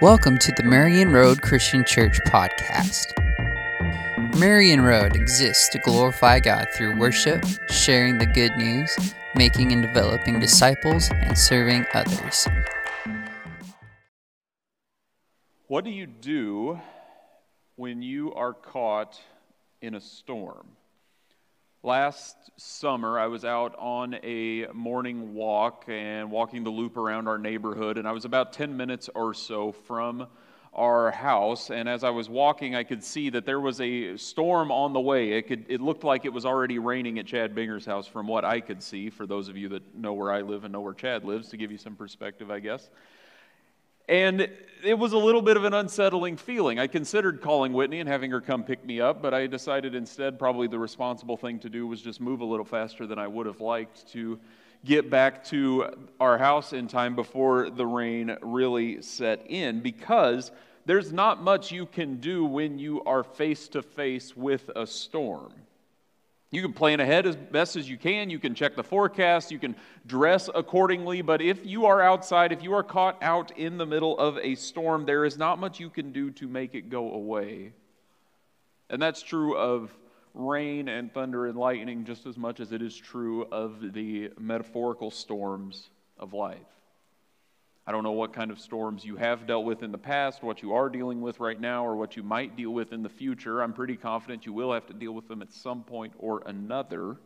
Welcome to the Marion Road Christian Church podcast. Marion Road exists to glorify God through worship, sharing the good news, making and developing disciples, and serving others. What do you do when you are caught in a storm? Last summer, I was out on a morning walk and walking the loop around our neighborhood, and I was about 10 minutes or so from our house. And as I was walking, I could see that there was a storm on the way. It, could, it looked like it was already raining at Chad Binger's house, from what I could see, for those of you that know where I live and know where Chad lives, to give you some perspective, I guess. And it was a little bit of an unsettling feeling. I considered calling Whitney and having her come pick me up, but I decided instead probably the responsible thing to do was just move a little faster than I would have liked to get back to our house in time before the rain really set in because there's not much you can do when you are face to face with a storm. You can plan ahead as best as you can. You can check the forecast. You can dress accordingly. But if you are outside, if you are caught out in the middle of a storm, there is not much you can do to make it go away. And that's true of rain and thunder and lightning just as much as it is true of the metaphorical storms of life. I don't know what kind of storms you have dealt with in the past, what you are dealing with right now, or what you might deal with in the future. I'm pretty confident you will have to deal with them at some point or another.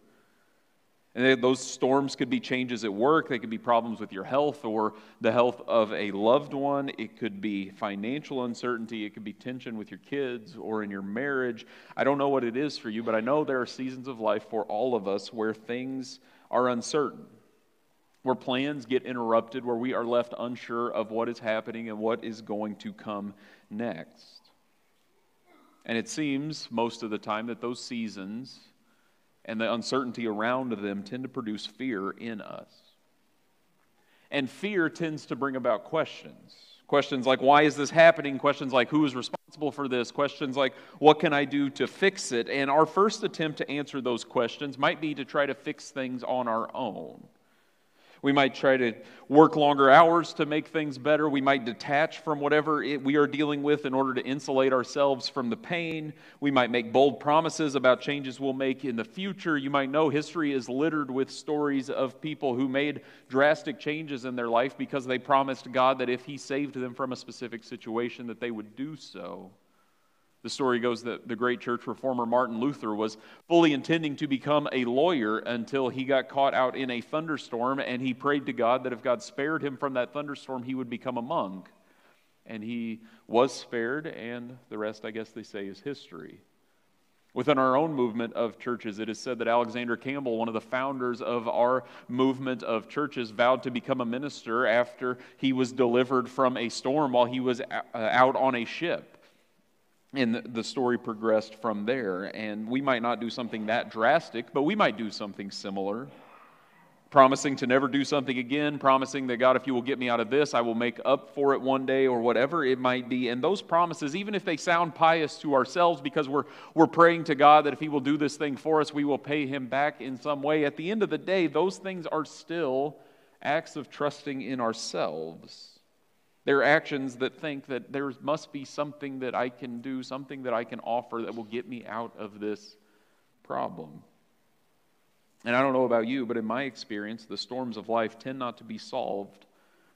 And those storms could be changes at work, they could be problems with your health or the health of a loved one. It could be financial uncertainty, it could be tension with your kids or in your marriage. I don't know what it is for you, but I know there are seasons of life for all of us where things are uncertain where plans get interrupted, where we are left unsure of what is happening and what is going to come next. And it seems most of the time that those seasons and the uncertainty around them tend to produce fear in us. And fear tends to bring about questions. Questions like, why is this happening? Questions like, who is responsible for this? Questions like, what can I do to fix it? And our first attempt to answer those questions might be to try to fix things on our own. We might try to work longer hours to make things better. We might detach from whatever we are dealing with in order to insulate ourselves from the pain. We might make bold promises about changes we'll make in the future. You might know history is littered with stories of people who made drastic changes in their life because they promised God that if He saved them from a specific situation, that they would do so. The story goes that the great church reformer Martin Luther was fully intending to become a lawyer until he got caught out in a thunderstorm, and he prayed to God that if God spared him from that thunderstorm, he would become a monk. And he was spared, and the rest, I guess they say, is history. Within our own movement of churches, it is said that Alexander Campbell, one of the founders of our movement of churches, vowed to become a minister after he was delivered from a storm while he was uh, out on a ship. And the story progressed from there. And we might not do something that drastic, but we might do something similar. Promising to never do something again, promising that God, if you will get me out of this, I will make up for it one day or whatever it might be. And those promises, even if they sound pious to ourselves because we're, we're praying to God that if He will do this thing for us, we will pay Him back in some way, at the end of the day, those things are still acts of trusting in ourselves. They're actions that think that there must be something that I can do, something that I can offer that will get me out of this problem. And I don't know about you, but in my experience, the storms of life tend not to be solved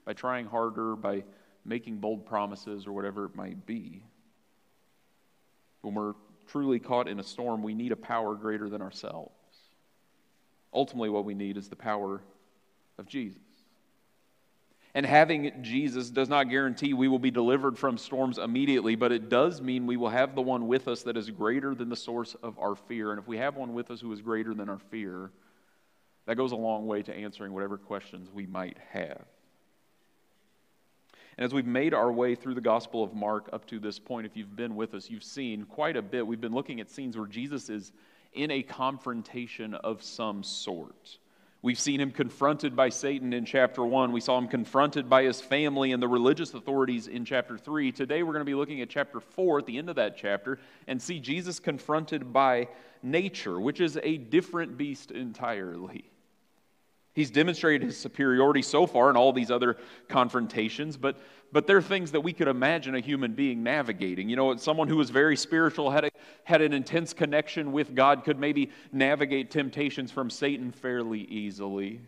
by trying harder, by making bold promises, or whatever it might be. When we're truly caught in a storm, we need a power greater than ourselves. Ultimately, what we need is the power of Jesus. And having Jesus does not guarantee we will be delivered from storms immediately, but it does mean we will have the one with us that is greater than the source of our fear. And if we have one with us who is greater than our fear, that goes a long way to answering whatever questions we might have. And as we've made our way through the Gospel of Mark up to this point, if you've been with us, you've seen quite a bit. We've been looking at scenes where Jesus is in a confrontation of some sort. We've seen him confronted by Satan in chapter 1. We saw him confronted by his family and the religious authorities in chapter 3. Today we're going to be looking at chapter 4 at the end of that chapter and see Jesus confronted by nature, which is a different beast entirely. He's demonstrated his superiority so far in all these other confrontations, but, but there are things that we could imagine a human being navigating. You know, someone who was very spiritual, had, a, had an intense connection with God, could maybe navigate temptations from Satan fairly easily.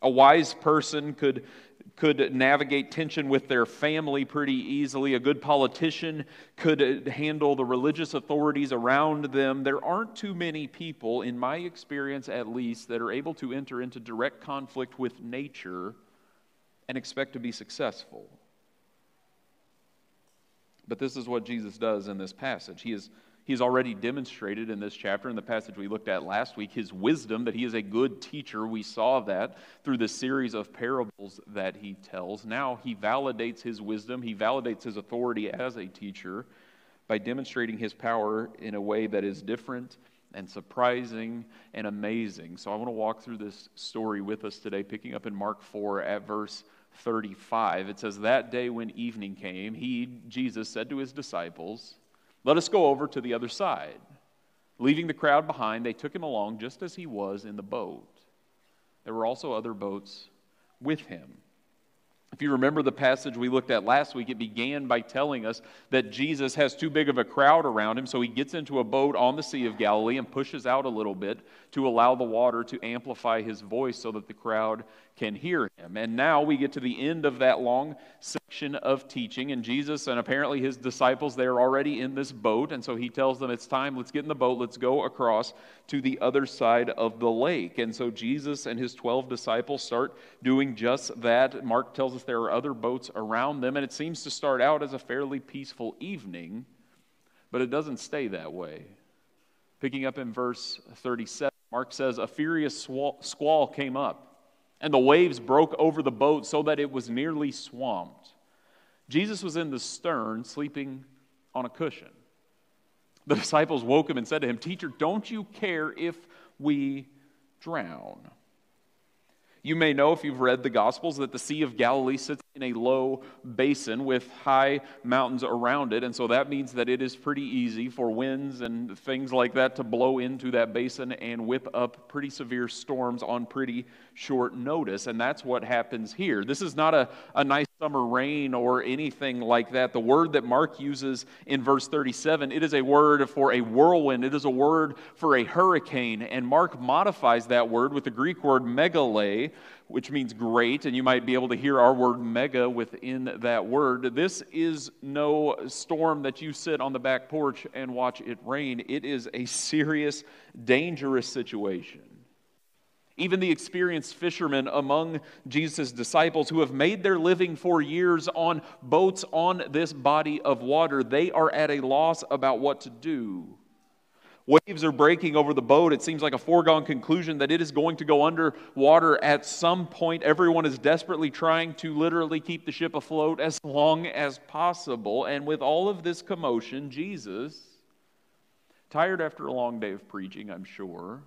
A wise person could could navigate tension with their family pretty easily. A good politician could handle the religious authorities around them. There aren't too many people, in my experience at least, that are able to enter into direct conflict with nature and expect to be successful. But this is what Jesus does in this passage. He is He's already demonstrated in this chapter, in the passage we looked at last week, his wisdom, that he is a good teacher. We saw that through the series of parables that he tells. Now he validates his wisdom, he validates his authority as a teacher by demonstrating his power in a way that is different and surprising and amazing. So I want to walk through this story with us today, picking up in Mark 4 at verse 35. It says, That day when evening came, he, Jesus, said to his disciples, let us go over to the other side. Leaving the crowd behind, they took him along just as he was in the boat. There were also other boats with him. If you remember the passage we looked at last week, it began by telling us that Jesus has too big of a crowd around him, so he gets into a boat on the Sea of Galilee and pushes out a little bit to allow the water to amplify his voice so that the crowd can hear him. And now we get to the end of that long section of teaching, and Jesus and apparently his disciples, they are already in this boat, and so he tells them, It's time, let's get in the boat, let's go across to the other side of the lake. And so Jesus and his 12 disciples start doing just that. Mark tells us there are other boats around them, and it seems to start out as a fairly peaceful evening, but it doesn't stay that way. Picking up in verse 37, Mark says, A furious squall came up and the waves broke over the boat so that it was nearly swamped. Jesus was in the stern, sleeping on a cushion. The disciples woke him and said to him, Teacher, don't you care if we drown? You may know, if you've read the Gospels, that the Sea of Galilee sits in a low basin with high mountains around it. And so that means that it is pretty easy for winds and things like that to blow into that basin and whip up pretty severe storms on pretty short notice. And that's what happens here. This is not a, a nice summer rain or anything like that. The word that Mark uses in verse 37, it is a word for a whirlwind, it is a word for a hurricane. And Mark modifies that word with the Greek word megale which means great, and you might be able to hear our word mega within that word. This is no storm that you sit on the back porch and watch it rain. It is a serious, dangerous situation. Even the experienced fishermen among Jesus' disciples who have made their living for years on boats on this body of water, they are at a loss about what to do. Waves are breaking over the boat. It seems like a foregone conclusion that it is going to go underwater at some point. Everyone is desperately trying to literally keep the ship afloat as long as possible. And with all of this commotion, Jesus, tired after a long day of preaching, I'm sure,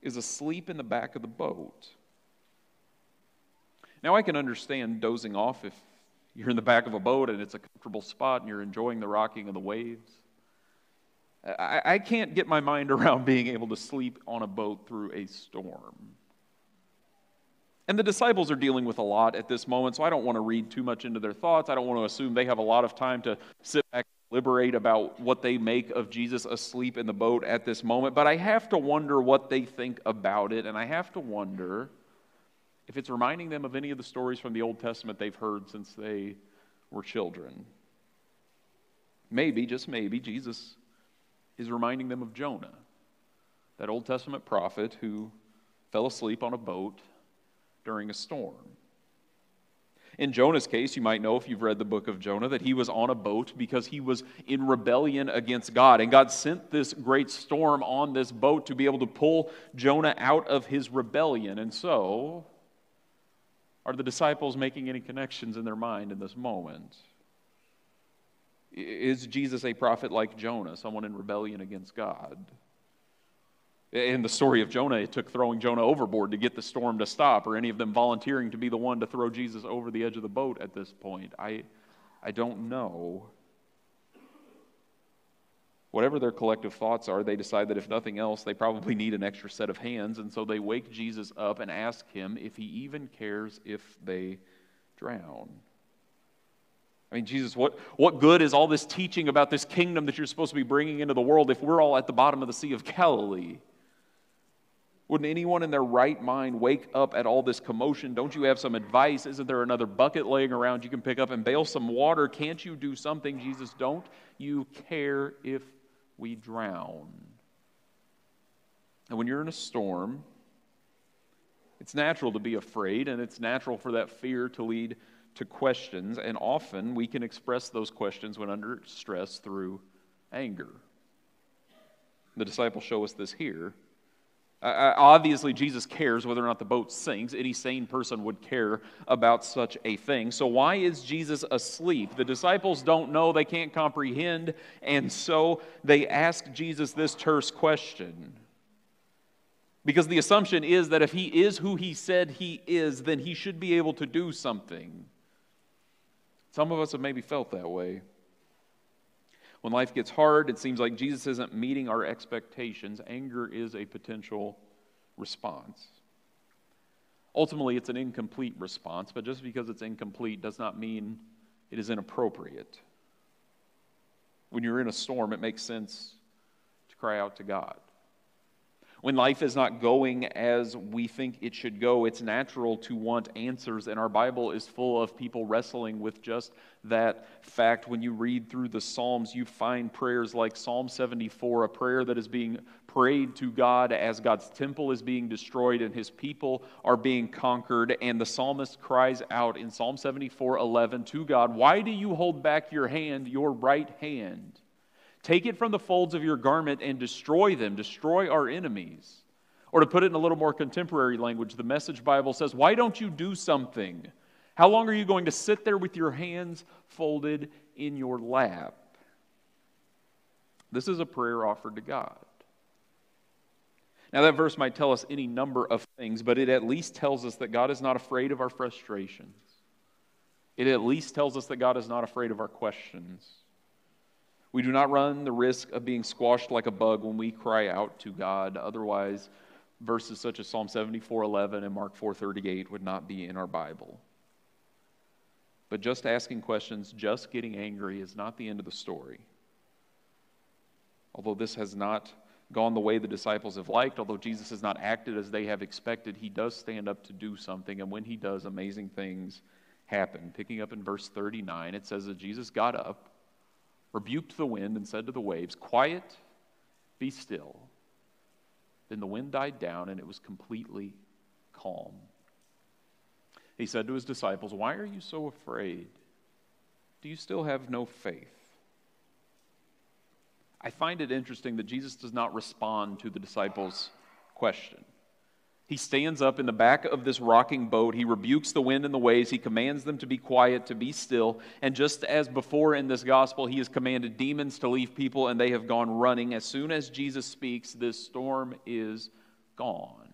is asleep in the back of the boat. Now, I can understand dozing off if you're in the back of a boat and it's a comfortable spot and you're enjoying the rocking of the waves. I, I can't get my mind around being able to sleep on a boat through a storm. And the disciples are dealing with a lot at this moment, so I don't want to read too much into their thoughts. I don't want to assume they have a lot of time to sit back and deliberate about what they make of Jesus asleep in the boat at this moment. But I have to wonder what they think about it, and I have to wonder if it's reminding them of any of the stories from the Old Testament they've heard since they were children. Maybe, just maybe, Jesus is reminding them of Jonah, that Old Testament prophet who fell asleep on a boat during a storm. In Jonah's case, you might know if you've read the book of Jonah that he was on a boat because he was in rebellion against God. And God sent this great storm on this boat to be able to pull Jonah out of his rebellion. And so, are the disciples making any connections in their mind in this moment? Is Jesus a prophet like Jonah, someone in rebellion against God? In the story of Jonah, it took throwing Jonah overboard to get the storm to stop, or any of them volunteering to be the one to throw Jesus over the edge of the boat at this point. I, I don't know. whatever their collective thoughts are, they decide that if nothing else, they probably need an extra set of hands. And so they wake Jesus up and ask him if he even cares if they drown. I mean, Jesus, what, what good is all this teaching about this kingdom that you're supposed to be bringing into the world if we're all at the bottom of the Sea of Galilee? Wouldn't anyone in their right mind wake up at all this commotion? Don't you have some advice? Isn't there another bucket laying around you can pick up and bail some water? Can't you do something, Jesus? Don't you care if we drown? And when you're in a storm, it's natural to be afraid, and it's natural for that fear to lead to questions, and often we can express those questions when under stress through anger. The disciples show us this here. Obviously, Jesus cares whether or not the boat sinks. Any sane person would care about such a thing. So, why is Jesus asleep? The disciples don't know, they can't comprehend, and so they ask Jesus this terse question. Because the assumption is that if he is who he said he is, then he should be able to do something. Some of us have maybe felt that way. When life gets hard, it seems like Jesus isn't meeting our expectations. Anger is a potential response. Ultimately, it's an incomplete response, but just because it's incomplete does not mean it is inappropriate. When you're in a storm, it makes sense to cry out to God. When life is not going as we think it should go, it's natural to want answers, and our Bible is full of people wrestling with just that fact. When you read through the Psalms, you find prayers like Psalm 74, a prayer that is being prayed to God as God's temple is being destroyed and his people are being conquered. And the psalmist cries out in Psalm 74 11 to God, Why do you hold back your hand, your right hand? Take it from the folds of your garment and destroy them, destroy our enemies. Or to put it in a little more contemporary language, the Message Bible says, Why don't you do something? How long are you going to sit there with your hands folded in your lap? This is a prayer offered to God. Now, that verse might tell us any number of things, but it at least tells us that God is not afraid of our frustrations. It at least tells us that God is not afraid of our questions. We do not run the risk of being squashed like a bug when we cry out to God. Otherwise, verses such as Psalm 74:11 and Mark 4:38 would not be in our Bible. But just asking questions, just getting angry is not the end of the story. Although this has not gone the way the disciples have liked, although Jesus has not acted as they have expected, he does stand up to do something. And when he does, amazing things happen. Picking up in verse 39, it says that Jesus got up rebuked the wind, and said to the waves, Quiet, be still. Then the wind died down, and it was completely calm. He said to his disciples, Why are you so afraid? Do you still have no faith? I find it interesting that Jesus does not respond to the disciples' question. He stands up in the back of this rocking boat. He rebukes the wind and the waves. He commands them to be quiet, to be still. And just as before in this gospel, he has commanded demons to leave people and they have gone running. As soon as Jesus speaks, this storm is gone.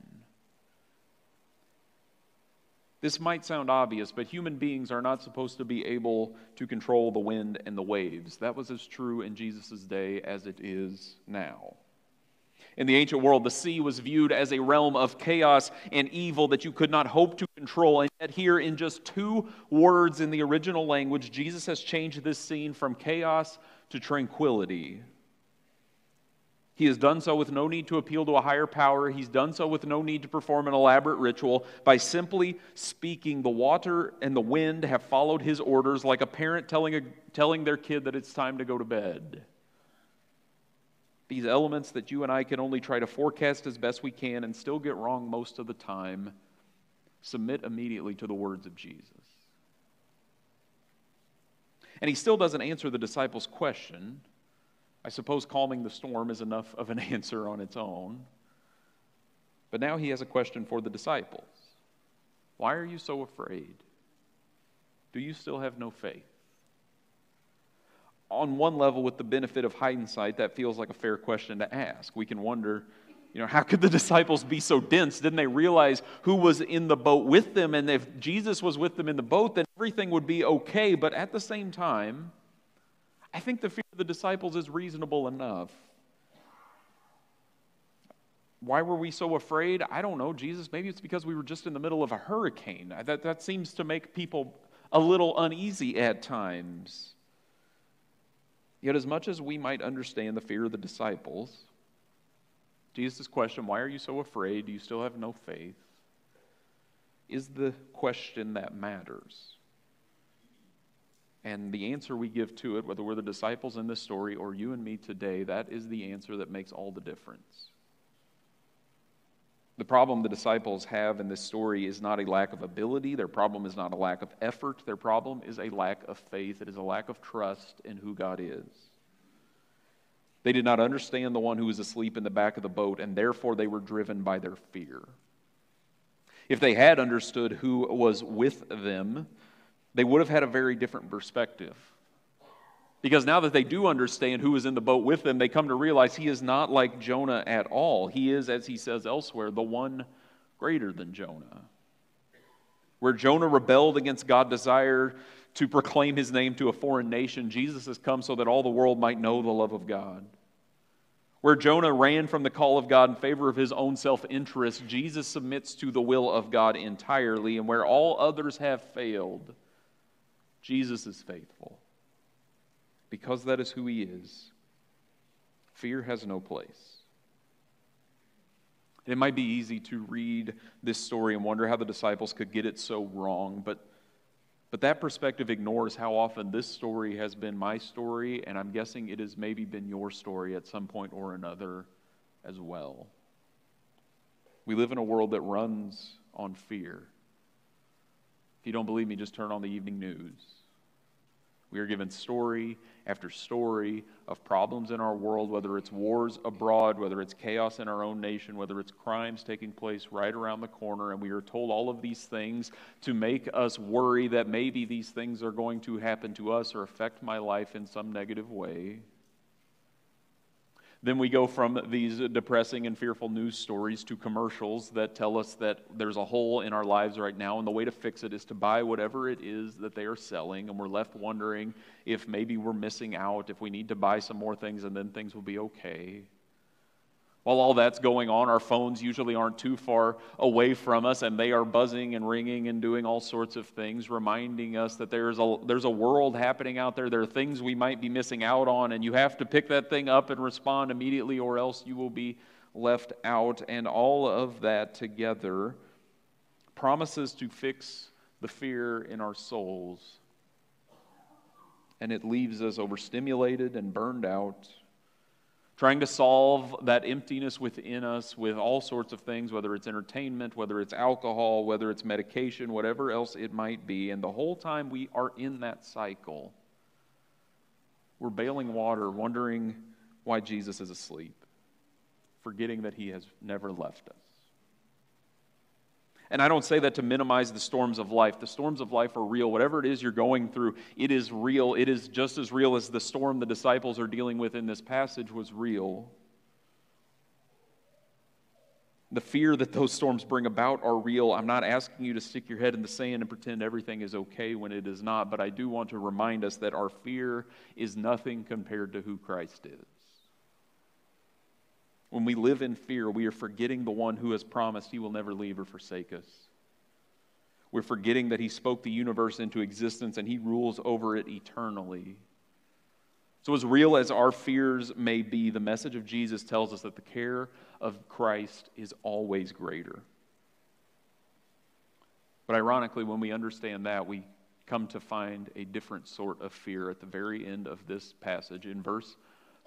This might sound obvious, but human beings are not supposed to be able to control the wind and the waves. That was as true in Jesus' day as it is now. In the ancient world, the sea was viewed as a realm of chaos and evil that you could not hope to control. And yet, here in just two words in the original language, Jesus has changed this scene from chaos to tranquility. He has done so with no need to appeal to a higher power. He's done so with no need to perform an elaborate ritual. By simply speaking, the water and the wind have followed his orders like a parent telling, a, telling their kid that it's time to go to bed these elements that you and I can only try to forecast as best we can and still get wrong most of the time, submit immediately to the words of Jesus. And he still doesn't answer the disciples' question. I suppose calming the storm is enough of an answer on its own. But now he has a question for the disciples Why are you so afraid? Do you still have no faith? On one level, with the benefit of hindsight, that feels like a fair question to ask. We can wonder, you know, how could the disciples be so dense? Didn't they realize who was in the boat with them? And if Jesus was with them in the boat, then everything would be okay. But at the same time, I think the fear of the disciples is reasonable enough. Why were we so afraid? I don't know, Jesus. Maybe it's because we were just in the middle of a hurricane. That, that seems to make people a little uneasy at times. Yet, as much as we might understand the fear of the disciples, Jesus' question, Why are you so afraid? Do you still have no faith? is the question that matters. And the answer we give to it, whether we're the disciples in this story or you and me today, that is the answer that makes all the difference. The problem the disciples have in this story is not a lack of ability. Their problem is not a lack of effort. Their problem is a lack of faith. It is a lack of trust in who God is. They did not understand the one who was asleep in the back of the boat, and therefore they were driven by their fear. If they had understood who was with them, they would have had a very different perspective. Because now that they do understand who is in the boat with them, they come to realize he is not like Jonah at all. He is, as he says elsewhere, the one greater than Jonah. Where Jonah rebelled against God's desire to proclaim his name to a foreign nation, Jesus has come so that all the world might know the love of God. Where Jonah ran from the call of God in favor of his own self interest, Jesus submits to the will of God entirely. And where all others have failed, Jesus is faithful because that is who he is, fear has no place. It might be easy to read this story and wonder how the disciples could get it so wrong, but, but that perspective ignores how often this story has been my story, and I'm guessing it has maybe been your story at some point or another as well. We live in a world that runs on fear. If you don't believe me, just turn on the evening news. We are given story after story of problems in our world, whether it's wars abroad, whether it's chaos in our own nation, whether it's crimes taking place right around the corner, and we are told all of these things to make us worry that maybe these things are going to happen to us or affect my life in some negative way. Then we go from these depressing and fearful news stories to commercials that tell us that there's a hole in our lives right now, and the way to fix it is to buy whatever it is that they are selling. And we're left wondering if maybe we're missing out, if we need to buy some more things, and then things will be okay. While all that's going on, our phones usually aren't too far away from us, and they are buzzing and ringing and doing all sorts of things, reminding us that there's a, there's a world happening out there. There are things we might be missing out on, and you have to pick that thing up and respond immediately, or else you will be left out. And all of that together promises to fix the fear in our souls. And it leaves us overstimulated and burned out trying to solve that emptiness within us with all sorts of things, whether it's entertainment, whether it's alcohol, whether it's medication, whatever else it might be. And the whole time we are in that cycle, we're bailing water, wondering why Jesus is asleep, forgetting that he has never left us. And I don't say that to minimize the storms of life. The storms of life are real. Whatever it is you're going through, it is real. It is just as real as the storm the disciples are dealing with in this passage was real. The fear that those storms bring about are real. I'm not asking you to stick your head in the sand and pretend everything is okay when it is not, but I do want to remind us that our fear is nothing compared to who Christ is. When we live in fear, we are forgetting the one who has promised he will never leave or forsake us. We're forgetting that he spoke the universe into existence and he rules over it eternally. So, as real as our fears may be, the message of Jesus tells us that the care of Christ is always greater. But ironically, when we understand that, we come to find a different sort of fear at the very end of this passage. In verse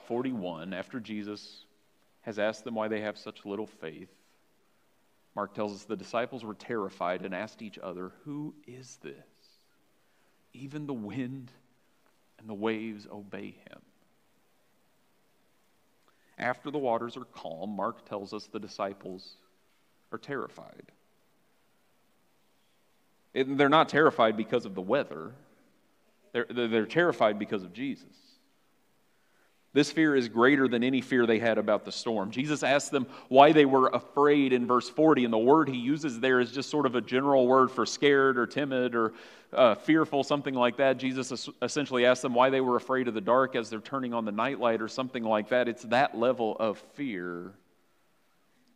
41, after Jesus has asked them why they have such little faith. Mark tells us the disciples were terrified and asked each other, Who is this? Even the wind and the waves obey him. After the waters are calm, Mark tells us the disciples are terrified. They're not terrified because of the weather, they're, they're terrified because of Jesus. This fear is greater than any fear they had about the storm. Jesus asked them why they were afraid in verse 40, and the word he uses there is just sort of a general word for scared or timid or uh, fearful, something like that. Jesus essentially asked them why they were afraid of the dark as they're turning on the nightlight or something like that. It's that level of fear.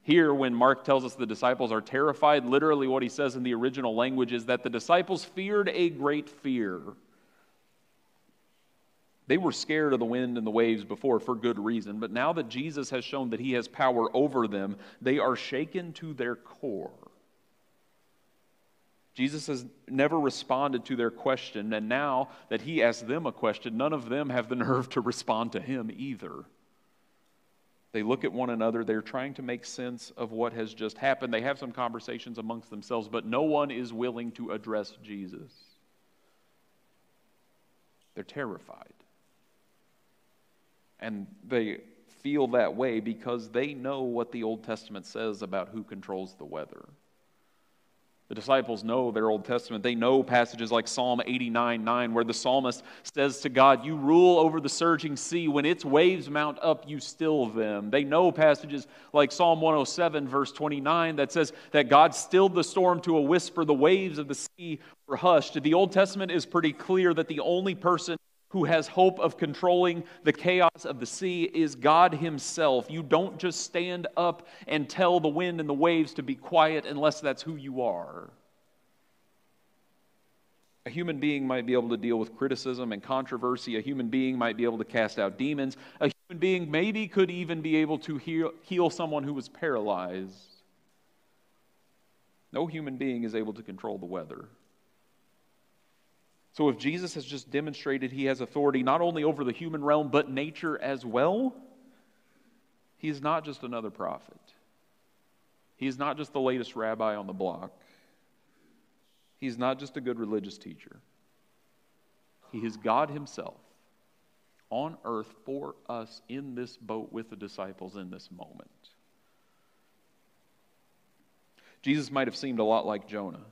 Here, when Mark tells us the disciples are terrified, literally what he says in the original language is that the disciples feared a great fear. They were scared of the wind and the waves before for good reason, but now that Jesus has shown that he has power over them, they are shaken to their core. Jesus has never responded to their question, and now that he asks them a question, none of them have the nerve to respond to him either. They look at one another, they're trying to make sense of what has just happened. They have some conversations amongst themselves, but no one is willing to address Jesus. They're terrified. And they feel that way because they know what the Old Testament says about who controls the weather. The disciples know their Old Testament. They know passages like Psalm 89 9, where the psalmist says to God, You rule over the surging sea. When its waves mount up, you still them. They know passages like Psalm 107, verse 29, that says that God stilled the storm to a whisper, the waves of the sea were hushed. The Old Testament is pretty clear that the only person who has hope of controlling the chaos of the sea is God Himself. You don't just stand up and tell the wind and the waves to be quiet unless that's who you are. A human being might be able to deal with criticism and controversy. A human being might be able to cast out demons. A human being maybe could even be able to heal, heal someone who was paralyzed. No human being is able to control the weather. So, if Jesus has just demonstrated he has authority not only over the human realm, but nature as well, he is not just another prophet. He is not just the latest rabbi on the block. He's not just a good religious teacher. He is God Himself on earth for us in this boat with the disciples in this moment. Jesus might have seemed a lot like Jonah.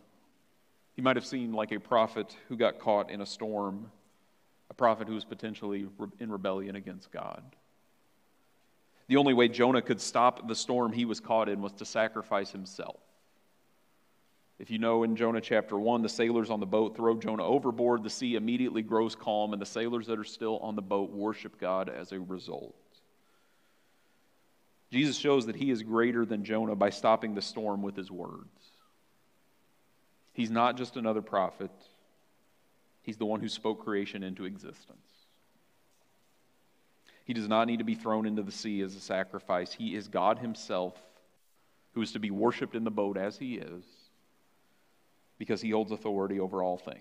He might have seemed like a prophet who got caught in a storm, a prophet who was potentially in rebellion against God. The only way Jonah could stop the storm he was caught in was to sacrifice himself. If you know in Jonah chapter 1, the sailors on the boat throw Jonah overboard, the sea immediately grows calm, and the sailors that are still on the boat worship God as a result. Jesus shows that he is greater than Jonah by stopping the storm with his words. He's not just another prophet, he's the one who spoke creation into existence. He does not need to be thrown into the sea as a sacrifice. He is God Himself who is to be worshiped in the boat as He is because He holds authority over all things.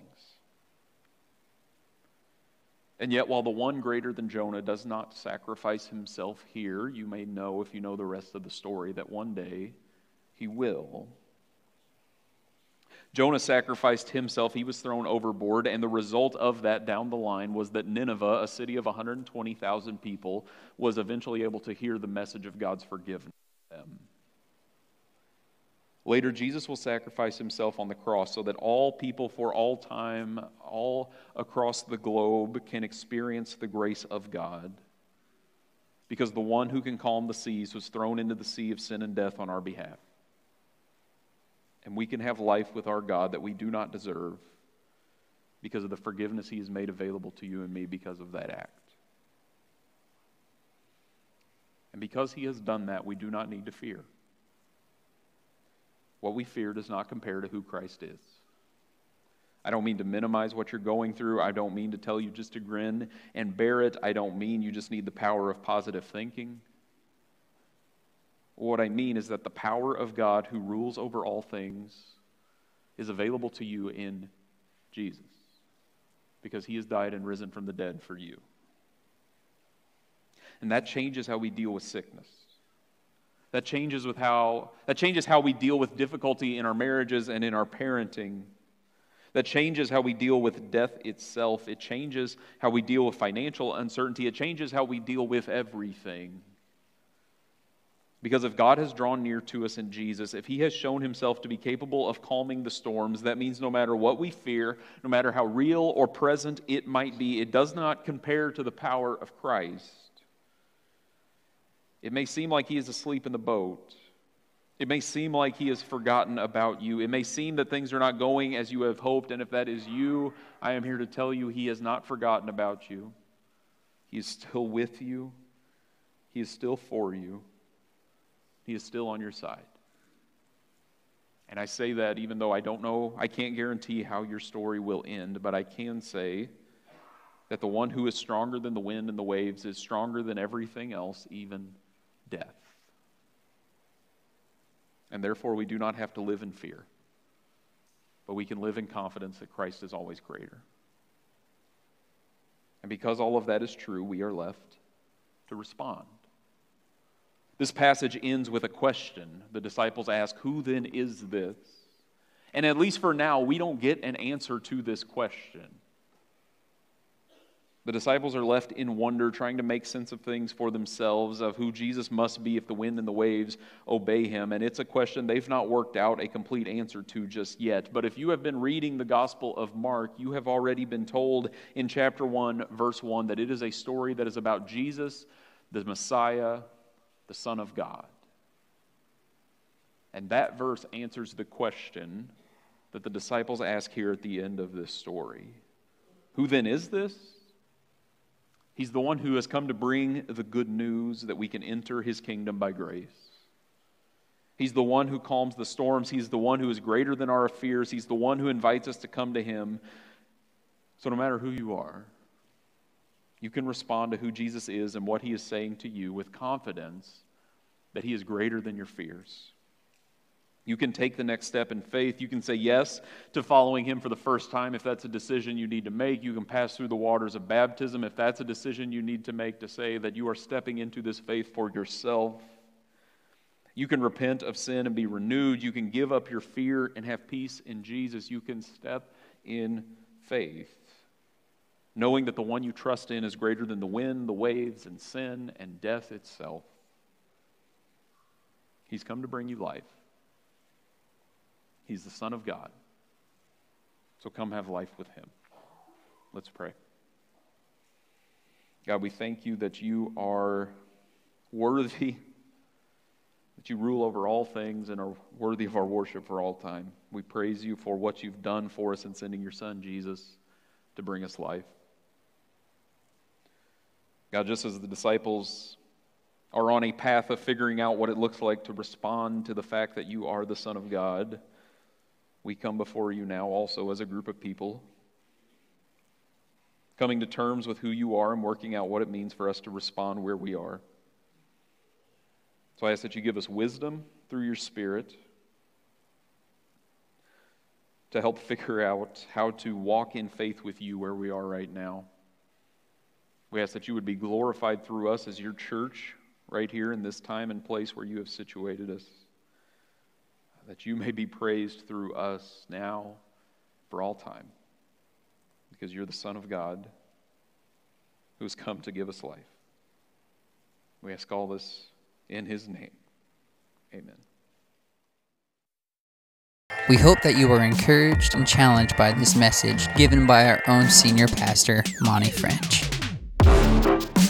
And yet, while the one greater than Jonah does not sacrifice himself here, you may know, if you know the rest of the story, that one day he will. Jonah sacrificed himself, he was thrown overboard, and the result of that down the line was that Nineveh, a city of 120,000 people, was eventually able to hear the message of God's forgiveness them. Later, Jesus will sacrifice himself on the cross so that all people for all time, all across the globe, can experience the grace of God. Because the one who can calm the seas was thrown into the sea of sin and death on our behalf and we can have life with our God that we do not deserve because of the forgiveness He has made available to you and me because of that act. And because He has done that, we do not need to fear. What we fear does not compare to who Christ is. I don't mean to minimize what you're going through. I don't mean to tell you just to grin and bear it. I don't mean you just need the power of positive thinking. What I mean is that the power of God who rules over all things is available to you in Jesus because he has died and risen from the dead for you. And that changes how we deal with sickness. That changes with how that changes how we deal with difficulty in our marriages and in our parenting. That changes how we deal with death itself. It changes how we deal with financial uncertainty. It changes how we deal with everything. Because if God has drawn near to us in Jesus, if He has shown Himself to be capable of calming the storms, that means no matter what we fear, no matter how real or present it might be, it does not compare to the power of Christ. It may seem like he is asleep in the boat. It may seem like he has forgotten about you. It may seem that things are not going as you have hoped. And if that is you, I am here to tell you he has not forgotten about you. He is still with you, he is still for you, he is still on your side. And I say that even though I don't know, I can't guarantee how your story will end, but I can say that the one who is stronger than the wind and the waves is stronger than everything else, even death. And therefore, we do not have to live in fear, but we can live in confidence that Christ is always greater. And because all of that is true, we are left to respond. This passage ends with a question. The disciples ask, Who then is this? And at least for now, we don't get an answer to this question. The disciples are left in wonder, trying to make sense of things for themselves, of who Jesus must be if the wind and the waves obey him. And it's a question they've not worked out a complete answer to just yet. But if you have been reading the Gospel of Mark, you have already been told in chapter 1, verse 1, that it is a story that is about Jesus, the Messiah, the Son of God. And that verse answers the question that the disciples ask here at the end of this story Who then is this? He's the one who has come to bring the good news that we can enter his kingdom by grace. He's the one who calms the storms. He's the one who is greater than our fears. He's the one who invites us to come to him. So, no matter who you are, you can respond to who Jesus is and what he is saying to you with confidence that he is greater than your fears. You can take the next step in faith. You can say yes to following him for the first time if that's a decision you need to make. You can pass through the waters of baptism if that's a decision you need to make to say that you are stepping into this faith for yourself. You can repent of sin and be renewed. You can give up your fear and have peace in Jesus. You can step in faith knowing that the one you trust in is greater than the wind, the waves, and sin and death itself. He's come to bring you life. He's the Son of God. So come have life with Him. Let's pray. God, we thank you that you are worthy, that you rule over all things and are worthy of our worship for all time. We praise you for what you've done for us in sending your Son, Jesus, to bring us life. God, just as the disciples are on a path of figuring out what it looks like to respond to the fact that you are the Son of God, we come before you now also as a group of people, coming to terms with who you are and working out what it means for us to respond where we are. So I ask that you give us wisdom through your Spirit to help figure out how to walk in faith with you where we are right now. We ask that you would be glorified through us as your church right here in this time and place where you have situated us. That you may be praised through us now for all time. Because you're the Son of God who has come to give us life. We ask all this in his name. Amen. We hope that you were encouraged and challenged by this message given by our own senior pastor, Monte French. Thank you.